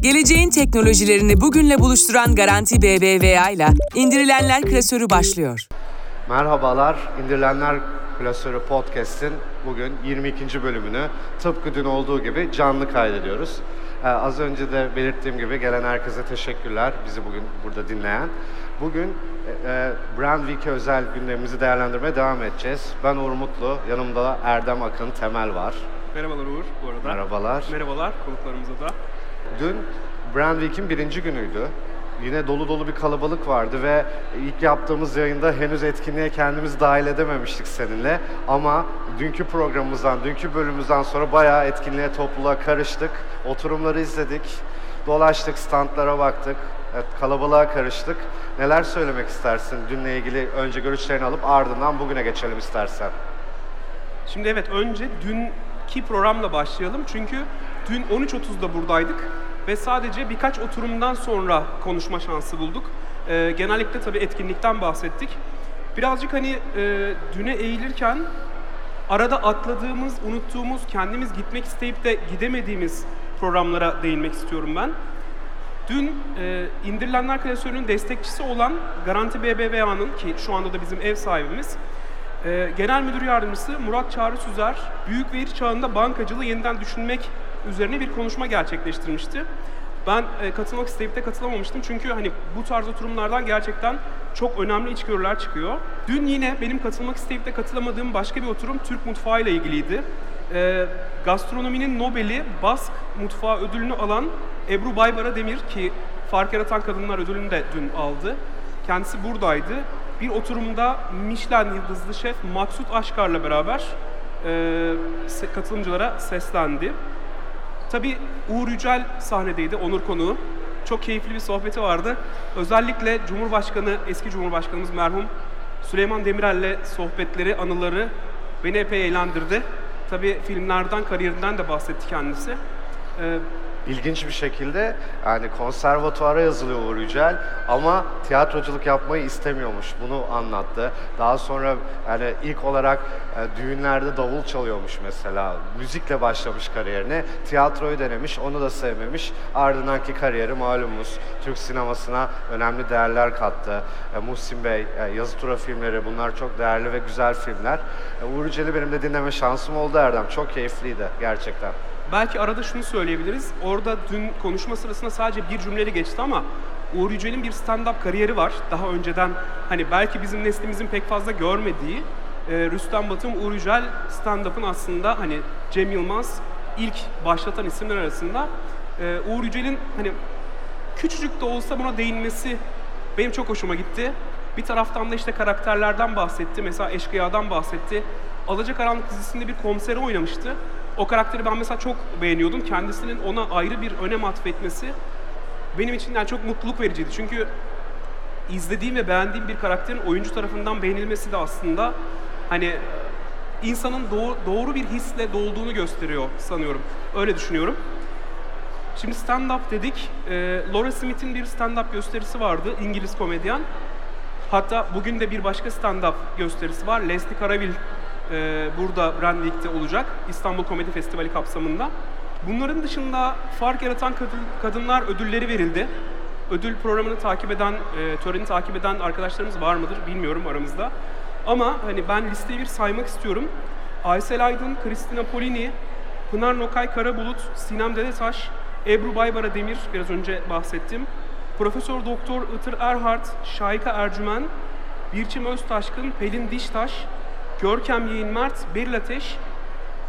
Geleceğin teknolojilerini bugünle buluşturan Garanti BBVA ile indirilenler klasörü başlıyor. Merhabalar, İndirilenler Klasörü Podcast'in bugün 22. bölümünü tıpkı dün olduğu gibi canlı kaydediyoruz. Ee, az önce de belirttiğim gibi gelen herkese teşekkürler bizi bugün burada dinleyen. Bugün e, e, Brand Week'e özel gündemimizi değerlendirmeye devam edeceğiz. Ben Uğur Mutlu, yanımda Erdem Akın, Temel var. Merhabalar Uğur bu arada. Merhabalar. Merhabalar konuklarımıza da. Dün Brand Week'in birinci günüydü. Yine dolu dolu bir kalabalık vardı ve ilk yaptığımız yayında henüz etkinliğe kendimizi dahil edememiştik seninle. Ama dünkü programımızdan, dünkü bölümümüzden sonra bayağı etkinliğe, topluluğa karıştık. Oturumları izledik, dolaştık, standlara baktık, evet, kalabalığa karıştık. Neler söylemek istersin dünle ilgili önce görüşlerini alıp ardından bugüne geçelim istersen. Şimdi evet önce dünkü programla başlayalım. Çünkü dün 13.30'da buradaydık ve sadece birkaç oturumdan sonra konuşma şansı bulduk. Ee, genellikle tabii etkinlikten bahsettik. Birazcık hani e, düne eğilirken arada atladığımız, unuttuğumuz, kendimiz gitmek isteyip de gidemediğimiz programlara değinmek istiyorum ben. Dün e, indirilenler klasörünün destekçisi olan Garanti BBVA'nın ki şu anda da bizim ev sahibimiz e, Genel Müdür Yardımcısı Murat Çağrı Süzer büyük veri çağında bankacılığı yeniden düşünmek üzerine bir konuşma gerçekleştirmişti. Ben e, katılmak isteyip de katılamamıştım çünkü hani bu tarz oturumlardan gerçekten çok önemli içgörüler çıkıyor. Dün yine benim katılmak isteyip de katılamadığım başka bir oturum Türk mutfağı ile ilgiliydi. E, gastronominin Nobel'i Bask Mutfağı ödülünü alan Ebru Baybara Demir ki Fark Yaratan Kadınlar ödülünü de dün aldı. Kendisi buradaydı. Bir oturumda Michelin yıldızlı şef Maksut Aşkar'la beraber e, katılımcılara seslendi. Tabii Uğur Yücel sahnedeydi, onur konuğu. Çok keyifli bir sohbeti vardı. Özellikle Cumhurbaşkanı, eski Cumhurbaşkanımız merhum Süleyman Demirel'le sohbetleri, anıları beni epey eğlendirdi. Tabii filmlerden, kariyerinden de bahsetti kendisi. Ee, İlginç bir şekilde yani konservatuara yazılıyor Uğur Yücel ama tiyatroculuk yapmayı istemiyormuş. Bunu anlattı. Daha sonra yani ilk olarak e, düğünlerde davul çalıyormuş mesela. Müzikle başlamış kariyerine. Tiyatroyu denemiş, onu da sevmemiş. Ardındanki kariyeri malumuz. Türk sinemasına önemli değerler kattı. E, Muhsin Bey, e, Yazı Tura filmleri bunlar çok değerli ve güzel filmler. E, Uğur Yücel'i benim de dinleme şansım oldu Erdem. Çok keyifliydi gerçekten. Belki arada şunu söyleyebiliriz. Orada dün konuşma sırasında sadece bir cümleyle geçti ama Uğur Yücel'in bir stand-up kariyeri var. Daha önceden hani belki bizim neslimizin pek fazla görmediği e, Rüstem Batum, Uğur Yücel stand-up'ın aslında hani Cem Yılmaz ilk başlatan isimler arasında. E, Uğur Yücel'in hani küçücük de olsa buna değinmesi benim çok hoşuma gitti. Bir taraftan da işte karakterlerden bahsetti. Mesela Eşkıya'dan bahsetti. Alacakaranlık dizisinde bir komiseri oynamıştı. O karakteri ben mesela çok beğeniyordum. Kendisinin ona ayrı bir önem atfetmesi benim için yani çok mutluluk vericiydi. Çünkü izlediğim ve beğendiğim bir karakterin oyuncu tarafından beğenilmesi de aslında hani insanın doğru, doğru bir hisle dolduğunu gösteriyor sanıyorum. Öyle düşünüyorum. Şimdi stand-up dedik. Ee, Laura Smith'in bir stand-up gösterisi vardı, İngiliz komedyen. Hatta bugün de bir başka stand-up gösterisi var. Leslie Caraville e, burada Brand Week'te olacak. İstanbul Komedi Festivali kapsamında. Bunların dışında fark yaratan kadın, kadınlar ödülleri verildi. Ödül programını takip eden, e, töreni takip eden arkadaşlarımız var mıdır bilmiyorum aramızda. Ama hani ben listeyi bir saymak istiyorum. Aysel Aydın, Kristina Polini, Pınar Nokay Karabulut, Sinem Dedetaş, Ebru Baybara Demir, biraz önce bahsettim. Profesör Doktor Itır Erhard, Şayka Ercümen, Birçim Öztaşkın, Pelin Diştaş, Görkem Yeğin Mert, Beril Ateş,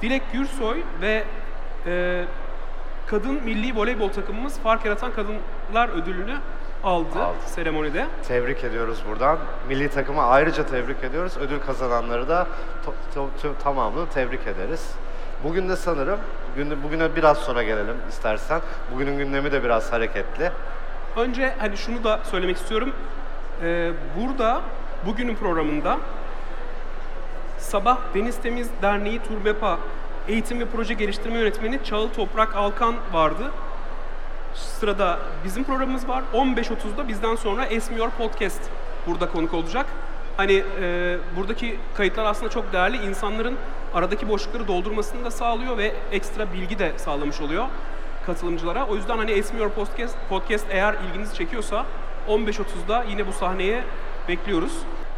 Dilek Gürsoy ve e, kadın milli voleybol takımımız Fark Yaratan Kadınlar ödülünü aldı, Aldı. seremonide. Tebrik ediyoruz buradan. Milli takımı ayrıca tebrik ediyoruz. Ödül kazananları da tamamını tebrik ederiz. Bugün de sanırım, bugün, bugüne biraz sonra gelelim istersen. Bugünün gündemi de biraz hareketli. Önce hani şunu da söylemek istiyorum. Ee, burada bugünün programında Sabah Deniz Temiz Derneği Turbepa Eğitim ve Proje Geliştirme Yönetmeni Çağıl Toprak Alkan vardı. Sırada bizim programımız var. 15.30'da bizden sonra Esmiyor Podcast burada konuk olacak. Hani e, buradaki kayıtlar aslında çok değerli. İnsanların aradaki boşlukları doldurmasını da sağlıyor ve ekstra bilgi de sağlamış oluyor. katılımcılara. O yüzden hani Esmiyor Podcast, podcast eğer ilginizi çekiyorsa 15.30'da yine bu sahneye bekliyoruz.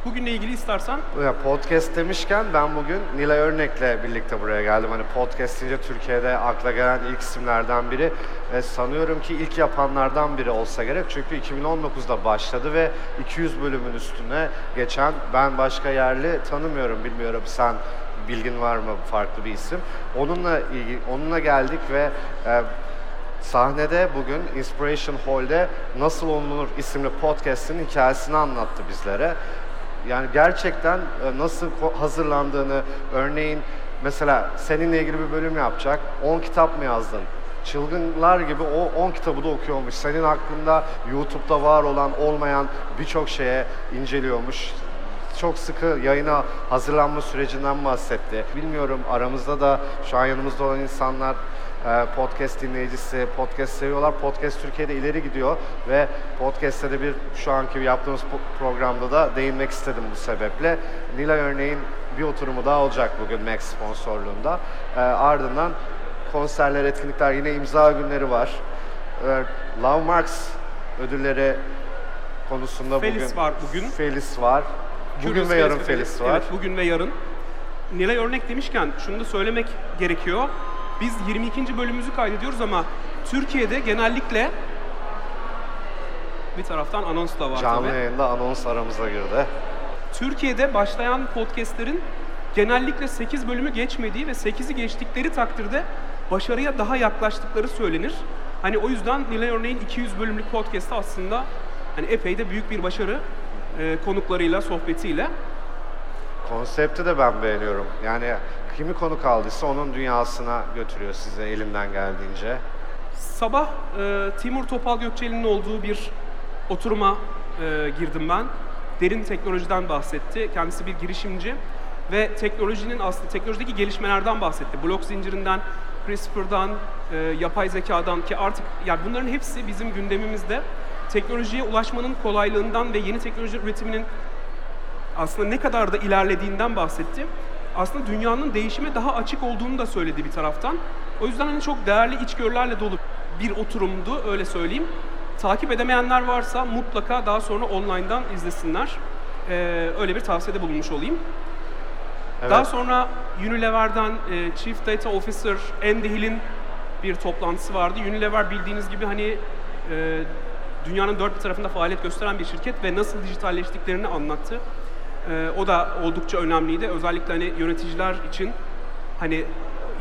Bugünle ilgili istersen Ya podcast demişken ben bugün Nilay Örnek'le birlikte buraya geldim. Hani podcast deyince Türkiye'de akla gelen ilk isimlerden biri. Ve sanıyorum ki ilk yapanlardan biri olsa gerek. Çünkü 2019'da başladı ve 200 bölümün üstüne geçen ben başka yerli tanımıyorum. Bilmiyorum sen bilgin var mı farklı bir isim. Onunla ilgili, onunla geldik ve e, Sahnede bugün Inspiration Hall'de Nasıl Olunur isimli podcast'in hikayesini anlattı bizlere. Yani gerçekten e, nasıl hazırlandığını, örneğin mesela seninle ilgili bir bölüm yapacak, 10 kitap mı yazdın? Çılgınlar gibi o 10 kitabı da okuyormuş. Senin hakkında YouTube'da var olan, olmayan birçok şeye inceliyormuş çok sıkı yayına hazırlanma sürecinden bahsetti. Bilmiyorum aramızda da şu an yanımızda olan insanlar podcast dinleyicisi, podcast seviyorlar. Podcast Türkiye'de ileri gidiyor ve podcast'te de bir şu anki yaptığımız programda da değinmek istedim bu sebeple. Nilay örneğin bir oturumu daha olacak bugün Max sponsorluğunda. E, ardından konserler, etkinlikler, yine imza günleri var. E, Love Marks ödülleri konusunda Felis bugün var bugün. Felis var. Bugün Curious ve yarın Feliz. Felis var. Evet, bugün ve yarın. Nilay örnek demişken şunu da söylemek gerekiyor. Biz 22. bölümümüzü kaydediyoruz ama Türkiye'de genellikle bir taraftan anons da var Canlı tabii. yayında anons aramıza girdi. Türkiye'de başlayan podcastlerin genellikle 8 bölümü geçmediği ve 8'i geçtikleri takdirde başarıya daha yaklaştıkları söylenir. Hani o yüzden Nilay Örneğin 200 bölümlük podcast'ı aslında hani epey de büyük bir başarı e, konuklarıyla, sohbetiyle. Konsepti de ben beğeniyorum. Yani kimi konu kaldıysa onun dünyasına götürüyor size elinden geldiğince. Sabah e, Timur Topal Gökçeli'nin olduğu bir oturuma e, girdim ben. Derin teknolojiden bahsetti. Kendisi bir girişimci ve teknolojinin aslında teknolojideki gelişmelerden bahsetti. Blok zincirinden, CRISPR'dan, e, yapay zekadan ki artık yani bunların hepsi bizim gündemimizde. Teknolojiye ulaşmanın kolaylığından ve yeni teknoloji üretiminin aslında ne kadar da ilerlediğinden bahsetti. Aslında dünyanın değişime daha açık olduğunu da söyledi bir taraftan. O yüzden hani çok değerli içgörülerle dolu bir oturumdu öyle söyleyeyim. Takip edemeyenler varsa mutlaka daha sonra online'dan izlesinler. Ee, öyle bir tavsiyede bulunmuş olayım. Evet. Daha sonra Unilever'den e, Chief Data Officer Andy Hill'in bir toplantısı vardı. Unilever bildiğiniz gibi hani e, dünyanın dört bir tarafında faaliyet gösteren bir şirket ve nasıl dijitalleştiklerini anlattı. E, o da oldukça önemliydi. Özellikle hani yöneticiler için hani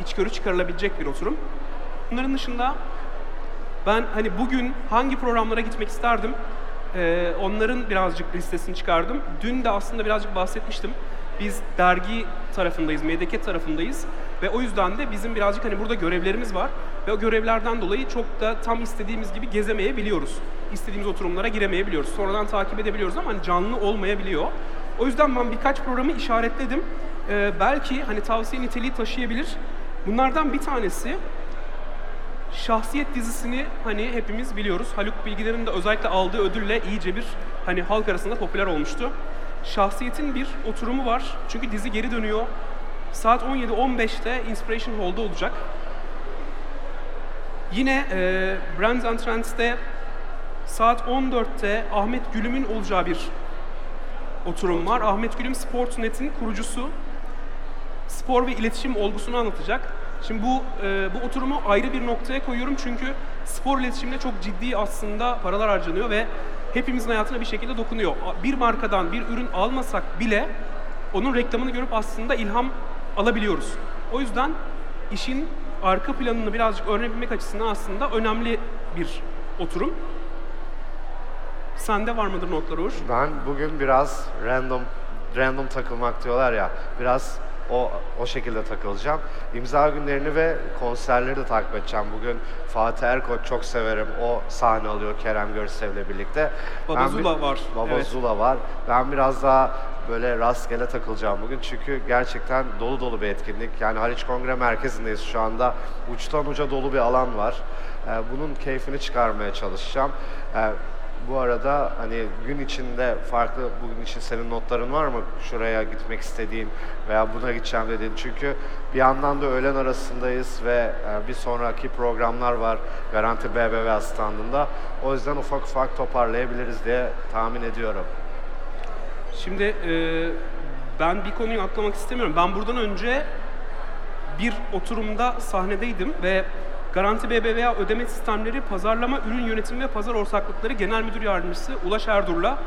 içgörü çıkarılabilecek bir oturum. Bunların dışında ben hani bugün hangi programlara gitmek isterdim? Ee, onların birazcık listesini çıkardım. Dün de aslında birazcık bahsetmiştim. Biz dergi tarafındayız, Medeket tarafındayız ve o yüzden de bizim birazcık hani burada görevlerimiz var ve o görevlerden dolayı çok da tam istediğimiz gibi gezemeyebiliyoruz. İstediğimiz oturumlara giremeyebiliyoruz. Sonradan takip edebiliyoruz ama hani canlı olmayabiliyor. O yüzden ben birkaç programı işaretledim. Ee, belki hani tavsiye niteliği taşıyabilir. Bunlardan bir tanesi Şahsiyet dizisini hani hepimiz biliyoruz. Haluk Bilginer'in de özellikle aldığı ödülle iyice bir hani halk arasında popüler olmuştu. Şahsiyet'in bir oturumu var. Çünkü dizi geri dönüyor. Saat 17.15'te Inspiration Hall'da olacak. Yine e, Brands and Trends'te saat 14'te Ahmet Gülüm'ün olacağı bir oturum var. Ahmet Gülüm Sportsnet'in kurucusu spor ve iletişim olgusunu anlatacak. Şimdi bu e, bu oturumu ayrı bir noktaya koyuyorum çünkü spor iletişiminde çok ciddi aslında paralar harcanıyor ve hepimizin hayatına bir şekilde dokunuyor. Bir markadan bir ürün almasak bile onun reklamını görüp aslında ilham alabiliyoruz. O yüzden işin arka planını birazcık öğrenebilmek açısından aslında önemli bir oturum. Sende var mıdır notlar Uğur? Ben bugün biraz random random takılmak diyorlar ya. Biraz o o şekilde takılacağım. İmza günlerini ve konserleri de takip edeceğim. Bugün Fatih Erkoç çok severim. O sahne alıyor Kerem Görsev'le birlikte. Baba Ben bir- Zula var, Baba evet. Zula var. Ben biraz daha böyle rastgele takılacağım bugün. Çünkü gerçekten dolu dolu bir etkinlik. Yani Haliç Kongre Merkezi'ndeyiz şu anda. Uçtan uca dolu bir alan var. Ee, bunun keyfini çıkarmaya çalışacağım. Bu arada hani gün içinde farklı bugün için senin notların var mı? Şuraya gitmek istediğin veya buna gideceğim dediğin. Çünkü bir yandan da öğlen arasındayız ve e, bir sonraki programlar var Garanti BBVA standında. O yüzden ufak ufak toparlayabiliriz diye tahmin ediyorum. Şimdi e, ben bir konuyu atlamak istemiyorum. Ben buradan önce bir oturumda sahnedeydim ve Garanti BBVA Ödeme Sistemleri Pazarlama Ürün Yönetimi ve Pazar Ortaklıkları Genel Müdür Yardımcısı Ulaş Erdur'la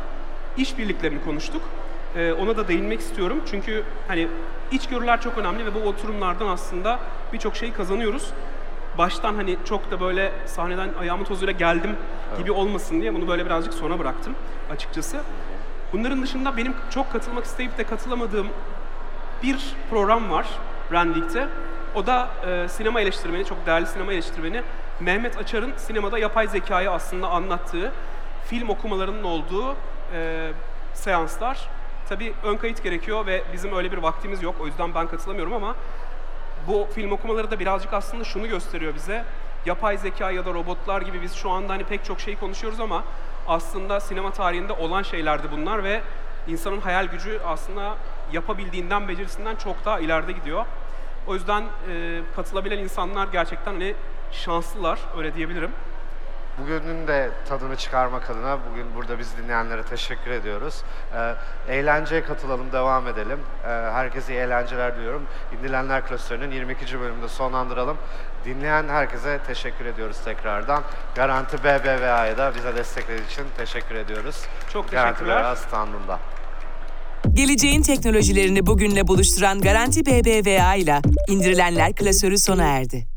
işbirliklerini konuştuk. E, ona da değinmek istiyorum çünkü hani içgörüler çok önemli ve bu oturumlardan aslında birçok şey kazanıyoruz. Baştan hani çok da böyle sahneden ayağımın tozuyla geldim gibi olmasın diye bunu böyle birazcık sona bıraktım açıkçası. Bunların dışında benim çok katılmak isteyip de katılamadığım bir program var Branding'de. O da e, sinema eleştirmeni, çok değerli sinema eleştirmeni Mehmet Açar'ın sinemada yapay zekayı aslında anlattığı, film okumalarının olduğu e, seanslar. Tabii ön kayıt gerekiyor ve bizim öyle bir vaktimiz yok. O yüzden ben katılamıyorum ama bu film okumaları da birazcık aslında şunu gösteriyor bize. Yapay zeka ya da robotlar gibi biz şu anda hani pek çok şey konuşuyoruz ama aslında sinema tarihinde olan şeylerdi bunlar ve insanın hayal gücü aslında yapabildiğinden, becerisinden çok daha ileride gidiyor. O yüzden e, katılabilen insanlar gerçekten hani şanslılar, öyle diyebilirim. Bugünün de tadını çıkarmak adına bugün burada biz dinleyenlere teşekkür ediyoruz. Ee, eğlenceye katılalım, devam edelim. Ee, herkese iyi eğlenceler diliyorum. İndirilenler klasörünün 22. bölümünde sonlandıralım. Dinleyen herkese teşekkür ediyoruz tekrardan. Garanti BBVA'ya da bize desteklediği için teşekkür ediyoruz. Çok Garanti teşekkürler. BBVA standında. Geleceğin teknolojilerini bugünle buluşturan Garanti BBVA ile indirilenler klasörü sona erdi.